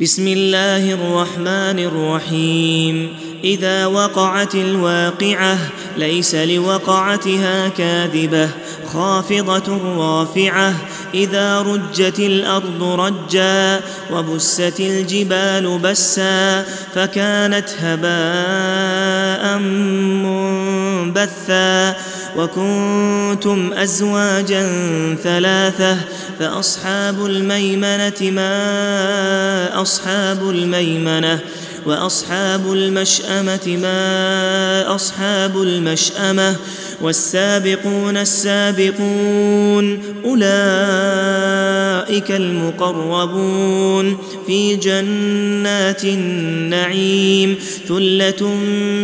بسم الله الرحمن الرحيم. إذا وقعت الواقعة ليس لوقعتها كاذبة خافضة رافعة. إذا رجت الأرض رجا وبست الجبال بسا فكانت هباء منبثا. وكنتم أزواجا ثلاثة فأصحاب الميمنة ما أصحاب الميمنة وأصحاب المشأمة ما أصحاب المشأمة والسابقون السابقون أولئك المقربون في جنات النعيم ثلة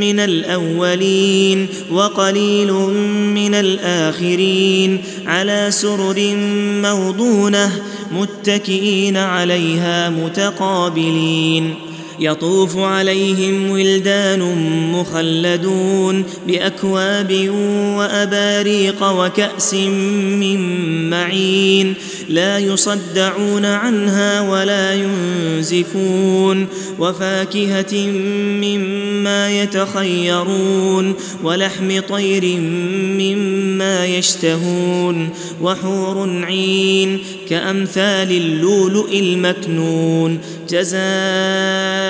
من الأولين وقليل من الآخرين على سرر موضونة متكئين عليها متقابلين يطوف عليهم ولدان مخلدون بأكواب وأباريق وكأس من معين لا يصدعون عنها ولا ينزفون وفاكهة مما يتخيرون ولحم طير مما يشتهون وحور عين كأمثال اللؤلؤ المكنون جزاء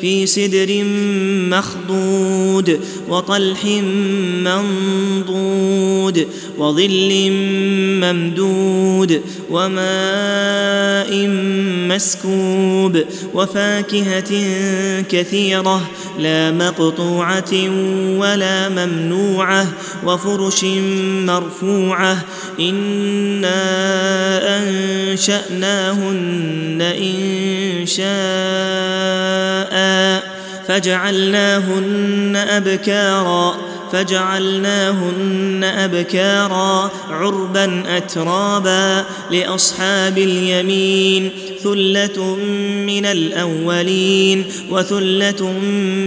في سدر مخضود وطلح منضود وظل ممدود وماء مسكوب وفاكهة كثيرة لا مقطوعة ولا ممنوعة وفرش مرفوعة إنا أنشأناهن إن شاء فجعلناهن أبكارا فجعلناهن أبكارا عربا اترابا لأصحاب اليمين. ثله من الأولين وثلة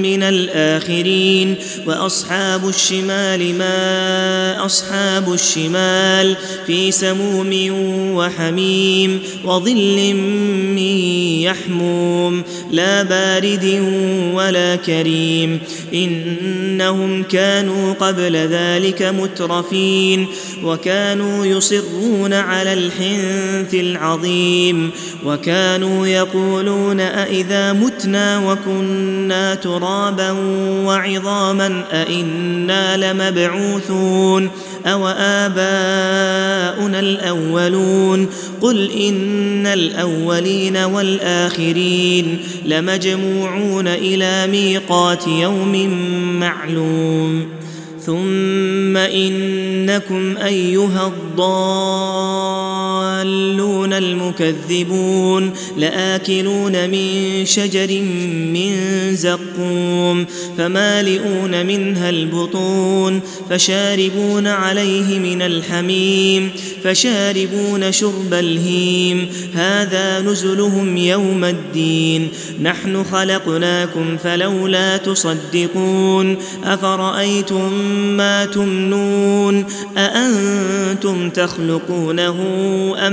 من الآخرين. وأصحاب الشمال ما أصحاب الشمال؟ في سموم وحميم وظل من يحموم. لا بارد ولا كريم. إنهم كانوا قبل ذلك مترفين. وكانوا يصرون على الحنث العظيم. وكانوا يقولون أإذا متنا وكنا ترابا وعظاما أإنا لمبعوثون أو آباؤنا الأولون قل إن الأولين والآخرين لمجموعون إلى ميقات يوم معلوم ثم إنكم أيها الضالون المكذبون لآكلون من شجر من زقوم فمالئون منها البطون فشاربون عليه من الحميم فشاربون شرب الهيم هذا نزلهم يوم الدين نحن خلقناكم فلولا تصدقون أفرأيتم ما تمنون أأنتم تخلقونه أم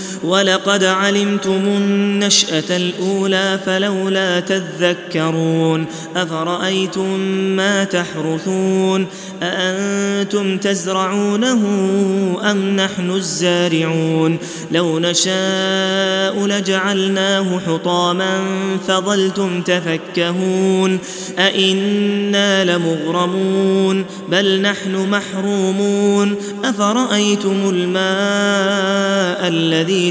ولقد علمتم النشأة الأولى فلولا تذكرون أفرأيتم ما تحرثون أأنتم تزرعونه أم نحن الزارعون لو نشاء لجعلناه حطاما فظلتم تفكهون أئنا لمغرمون بل نحن محرومون أفرأيتم الماء الذي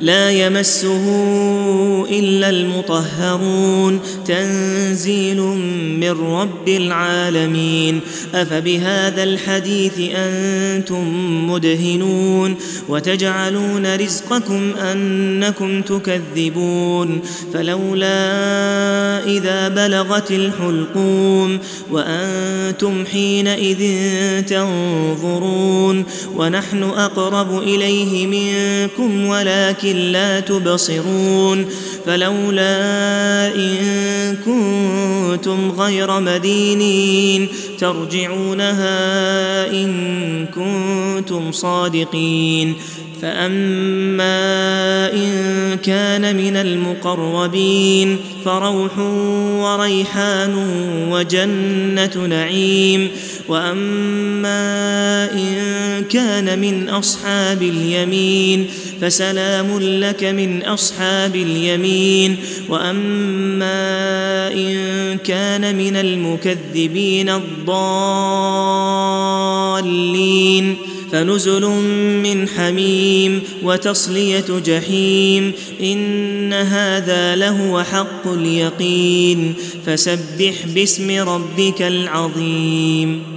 لا يمسه إلا المطهرون. تنزيل من رب العالمين. أفبهذا الحديث أنتم مدهنون. وتجعلون رزقكم أنكم تكذبون. فلولا إذا بلغت الحلقوم. وأنتم حينئذ تنظرون. ونحن أقرب إليه منكم ولكن ولكن لا تبصرون فلولا إن كنتم غير مدينين ترجعونها إن كنتم صادقين فأما إن كان من المقربين فروح وريحان وجنة نعيم وأما إن كان من أصحاب اليمين فسلام لك من أصحاب اليمين وأما إن كان من المكذبين الضالين فنزل من حميم وتصلية جحيم إن هذا لهو حق اليقين فسبح باسم ربك العظيم